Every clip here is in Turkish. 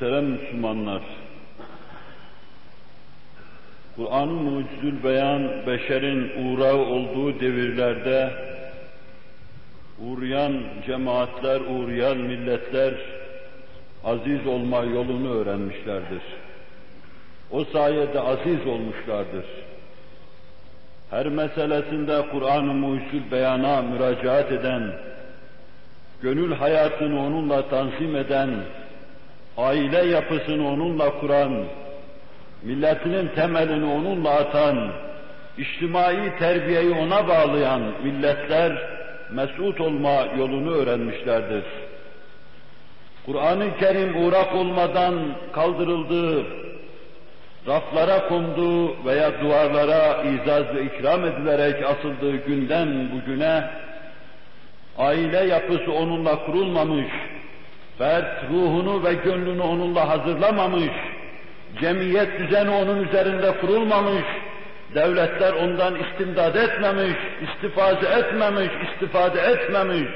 Muhterem Müslümanlar, Kur'an-ı Mucizül Beyan, beşerin uğrağı olduğu devirlerde, uğrayan cemaatler, uğrayan milletler, aziz olma yolunu öğrenmişlerdir. O sayede aziz olmuşlardır. Her meselesinde Kur'an-ı Mucizül Beyan'a müracaat eden, gönül hayatını onunla tanzim eden, aile yapısını onunla kuran, milletinin temelini onunla atan, içtimai terbiyeyi ona bağlayan milletler mesut olma yolunu öğrenmişlerdir. Kur'an-ı Kerim uğrak olmadan kaldırıldığı, raflara konduğu veya duvarlara izaz ve ikram edilerek asıldığı günden bugüne aile yapısı onunla kurulmamış, fert ruhunu ve gönlünü onunla hazırlamamış, cemiyet düzeni onun üzerinde kurulmamış, devletler ondan istimdad etmemiş, istifade etmemiş, istifade etmemiş,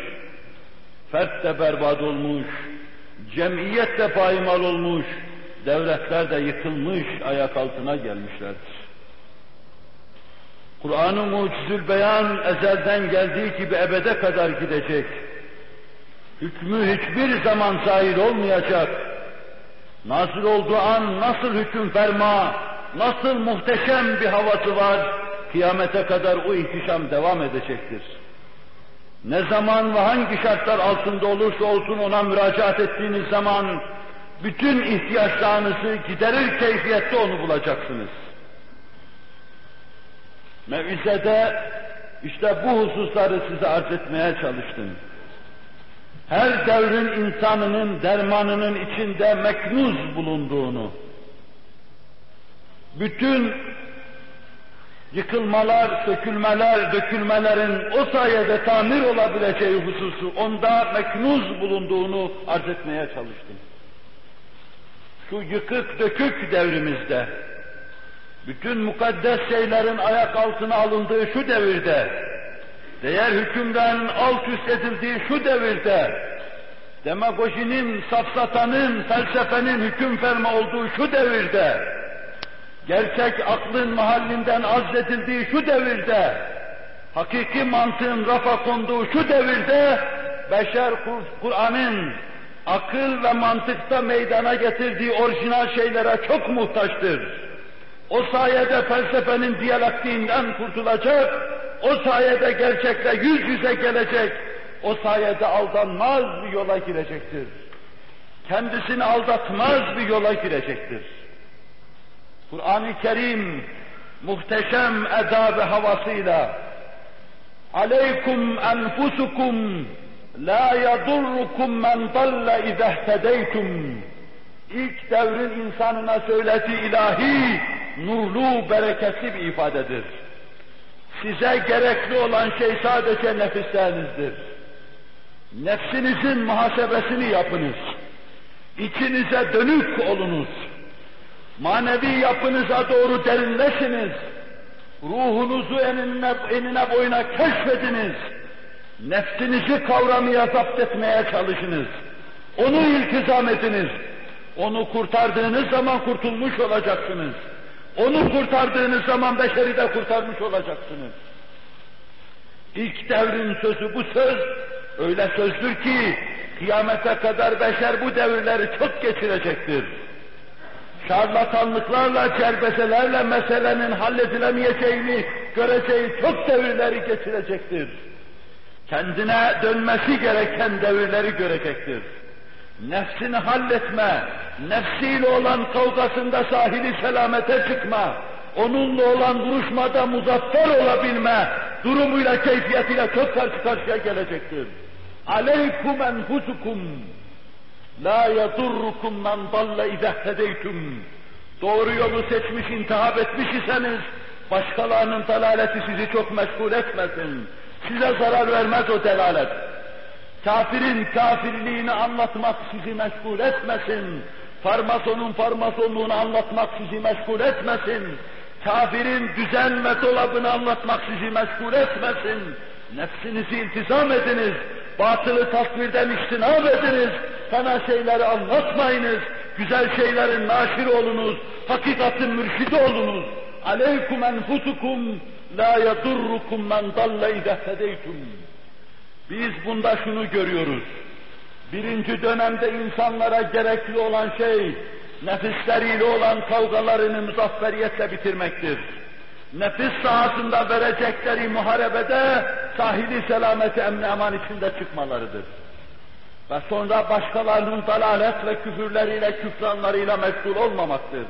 fert de berbat olmuş, cemiyet de paymal olmuş, devletler de yıkılmış, ayak altına gelmişlerdir. Kur'an-ı Mucizül Beyan ezelden geldiği gibi ebede kadar gidecek. Hükmü hiçbir zaman zahir olmayacak. Nazil olduğu an nasıl hüküm ferma, nasıl muhteşem bir havası var, kıyamete kadar o ihtişam devam edecektir. Ne zaman ve hangi şartlar altında olursa olsun ona müracaat ettiğiniz zaman, bütün ihtiyaçlarınızı giderir keyfiyette onu bulacaksınız. Mevizede işte bu hususları size arz etmeye çalıştım. Her devrin insanının dermanının içinde meknuz bulunduğunu, bütün yıkılmalar, sökülmeler, dökülmelerin o sayede tamir olabileceği hususu onda meknuz bulunduğunu arz etmeye çalıştım. Şu yıkık dökük devrimizde, bütün mukaddes şeylerin ayak altına alındığı şu devirde, değer hükümden alt üst edildiği şu devirde, demagojinin, safsatanın, felsefenin hüküm ferma olduğu şu devirde, gerçek aklın mahallinden azledildiği şu devirde, hakiki mantığın rafa konduğu şu devirde, beşer Kur'an'ın akıl ve mantıkta meydana getirdiği orijinal şeylere çok muhtaçtır. O sayede felsefenin diyalektiğinden kurtulacak, o sayede gerçekle yüz yüze gelecek, o sayede aldanmaz bir yola girecektir. Kendisini aldatmaz bir yola girecektir. Kur'an-ı Kerim muhteşem eda ve havasıyla aleykum enfusukum la yadurrukum men dalle izehtedeytum ilk devrin insanına söylediği ilahi nurlu bereketli bir ifadedir. Size gerekli olan şey sadece nefislerinizdir. Nefsinizin muhasebesini yapınız. İçinize dönük olunuz. Manevi yapınıza doğru derinleşiniz. Ruhunuzu enine, enine boyuna keşfediniz. Nefsinizi kavramaya, zapt etmeye çalışınız. Onu iltizam ediniz. Onu kurtardığınız zaman kurtulmuş olacaksınız. Onu kurtardığınız zaman beşeri de kurtarmış olacaksınız. İlk devrin sözü bu söz, öyle sözdür ki kıyamete kadar beşer bu devirleri çok geçirecektir. Şarlatanlıklarla, cerbeselerle meselenin halledilemeyeceğini göreceği çok devirleri geçirecektir. Kendine dönmesi gereken devirleri görecektir. Nefsini halletme, nefsiyle olan kavgasında sahili selamete çıkma, onunla olan duruşmada muzaffer olabilme durumuyla, keyfiyetiyle çok karşı karşıya gelecektir. Aleykum enfusukum la yadurrukum men dalle izehtedeytum. Doğru yolu seçmiş, intihap etmiş iseniz başkalarının dalaleti sizi çok meşgul etmesin. Size zarar vermez o delalet. Kafirin kafirliğini anlatmak sizi meşgul etmesin. Farmasonun farmasonluğunu anlatmak sizi meşgul etmesin. Kafirin düzen ve dolabını anlatmak sizi meşgul etmesin. Nefsinizi iltizam ediniz. Batılı tasvirden iştinab ediniz. Fena şeyleri anlatmayınız. güzel şeylerin naşir olunuz, hakikatin mürşidi olunuz. Aleykum enfusukum la yadurrukum men dalle idehedeytum. Biz bunda şunu görüyoruz. Birinci dönemde insanlara gerekli olan şey, nefisleriyle olan kavgalarını muzafferiyetle bitirmektir. Nefis sahasında verecekleri muharebede sahili selameti emni eman içinde çıkmalarıdır. Ve sonra başkalarının dalalet ve küfürleriyle, küfranlarıyla meşgul olmamaktır.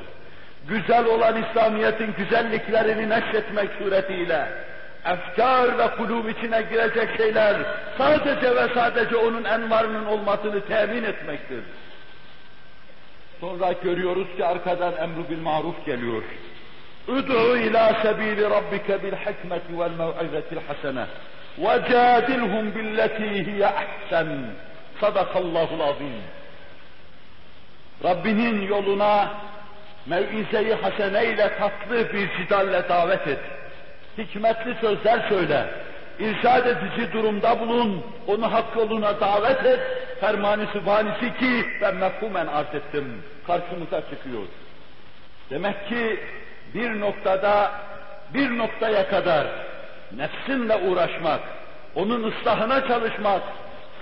Güzel olan İslamiyet'in güzelliklerini neşretmek suretiyle, efkar ve kulub içine girecek şeyler sadece ve sadece onun envarının olmasını temin etmektir. Sonra görüyoruz ki arkadan emru bil maruf geliyor. Ud'u ila sebili rabbike bil hikmeti vel mev'izetil hasene ve cadilhum billeti hiye ahsen. Azim. Rabbinin yoluna mev'ize-i hasene ile tatlı bir cidalle davet et. Hikmetli sözler söyle. İrşad edici durumda bulun. Onu hak yoluna davet et. Fermanı sübhanisi ki ben mefhumen arz ettim. Karşımıza çıkıyor. Demek ki bir noktada, bir noktaya kadar nefsinle uğraşmak, onun ıslahına çalışmak,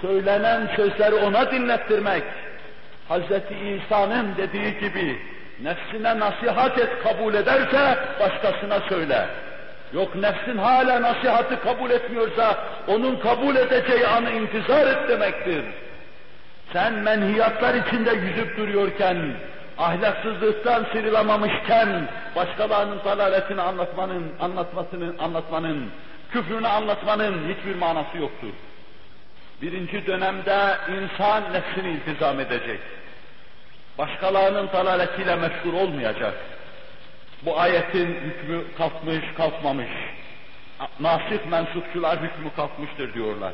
söylenen sözleri ona dinlettirmek, Hz. İsa'nın dediği gibi nefsine nasihat et kabul ederse başkasına söyle. Yok nefsin hala nasihatı kabul etmiyorsa onun kabul edeceği anı intizar et demektir. Sen menhiyatlar içinde yüzüp duruyorken, ahlaksızlıktan sıyrılamamışken, başkalarının dalaletini anlatmanın, anlatmasını anlatmanın, küfrünü anlatmanın hiçbir manası yoktur. Birinci dönemde insan nefsini iltizam edecek. Başkalarının dalaletiyle meşgul olmayacak. Bu ayetin hükmü kalkmış, kalkmamış. Nasip mensupçular hükmü kalkmıştır diyorlar.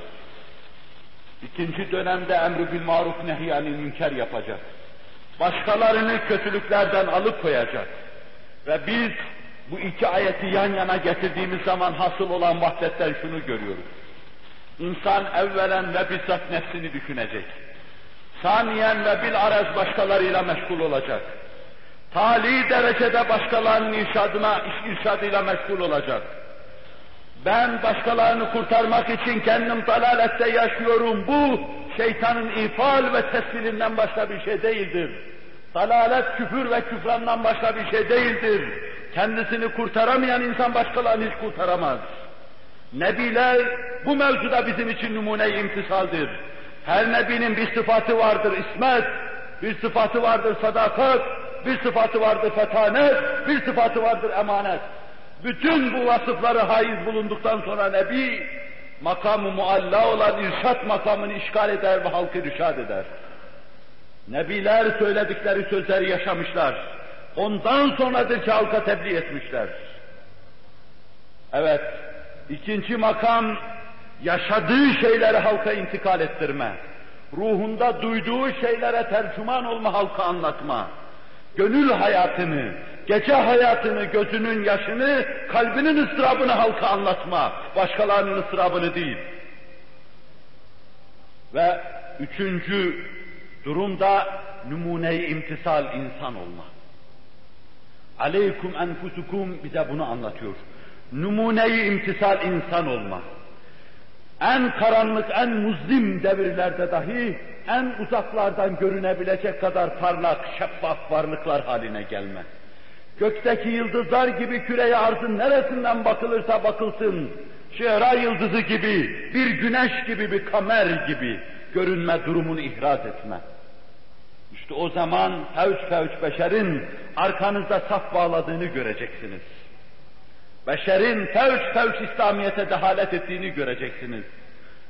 İkinci dönemde emri bil maruf nehyanı münker yapacak. Başkalarını kötülüklerden alıp koyacak. Ve biz bu iki ayeti yan yana getirdiğimiz zaman hasıl olan vahdetten şunu görüyoruz. İnsan evvelen ve bizzat nefsini düşünecek. Saniyen ve bil arez başkalarıyla meşgul olacak. Tali derecede başkalarının irşadına, irşadıyla meşgul olacak. Ben başkalarını kurtarmak için kendim dalalette yaşıyorum. Bu şeytanın ifal ve tesvirinden başka bir şey değildir. Dalalet, küfür ve küfrandan başka bir şey değildir. Kendisini kurtaramayan insan başkalarını hiç kurtaramaz. Nebiler bu mevzuda bizim için numune-i imtisaldir. Her nebinin bir sıfatı vardır ismet, bir sıfatı vardır sadakat, bir sıfatı vardır fetanet, bir sıfatı vardır emanet. Bütün bu vasıfları haiz bulunduktan sonra Nebi, makamı mualla olan irşat makamını işgal eder ve halkı irşad eder. Nebiler söyledikleri sözleri yaşamışlar. Ondan sonradır ki halka tebliğ etmişler. Evet, ikinci makam yaşadığı şeyleri halka intikal ettirme. Ruhunda duyduğu şeylere tercüman olma, halka anlatma. Gönül hayatını, gece hayatını, gözünün yaşını, kalbinin ıstırabını halka anlatma. Başkalarının ıstırabını değil. Ve üçüncü durumda numune-i imtisal insan olma. Aleykum enfusukum bize bunu anlatıyor. Numune-i imtisal insan olma. En karanlık, en muzlim devirlerde dahi en uzaklardan görünebilecek kadar parlak, şeffaf varlıklar haline gelme. Gökteki yıldızlar gibi küreye arzın neresinden bakılırsa bakılsın, şehra yıldızı gibi, bir güneş gibi, bir kamer gibi görünme durumunu ihraz etme. İşte o zaman fevç fevç beşerin arkanızda saf bağladığını göreceksiniz. Beşerin fevç fevç İslamiyet'e dehalet ettiğini göreceksiniz.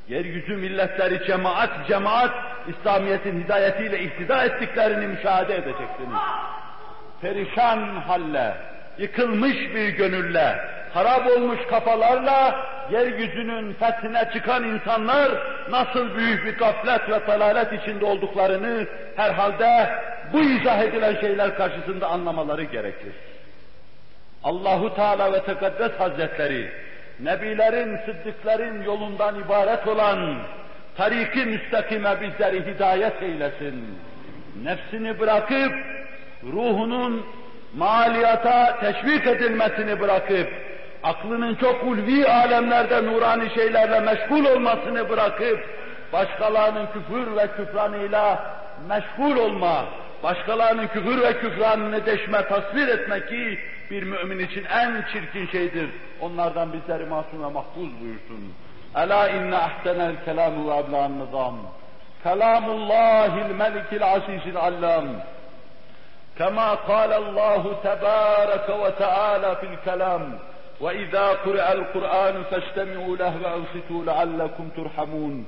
Yeryüzü milletleri cemaat cemaat İslamiyet'in hidayetiyle ihtida ettiklerini müşahede edeceksiniz. Perişan halle, yıkılmış bir gönülle, harap olmuş kafalarla yeryüzünün fethine çıkan insanlar nasıl büyük bir gaflet ve talalet içinde olduklarını herhalde bu izah edilen şeyler karşısında anlamaları gerekir. Allahu Teala ve Tekaddes Hazretleri nebilerin, sıddıkların yolundan ibaret olan tariki müstakime bizleri hidayet eylesin. nefsini bırakıp, ruhunun maliyata teşvik edilmesini bırakıp, aklının çok ulvi alemlerde nurani şeylerle meşgul olmasını bırakıp, başkalarının küfür ve küfranıyla meşgul olma, başkalarının küfür ve küfranını deşme, tasvir etme ki bir mümin için en çirkin şeydir. Onlardan bizleri masum ve mahfuz buyursun. ألا إن أحسن الكلام وأبلع النظام. كلام الله الملك العزيز العلام. كما قال الله تبارك وتعالى في الكلام وإذا قرأ القرآن فاجتمعوا له وأنصتوا لعلكم ترحمون.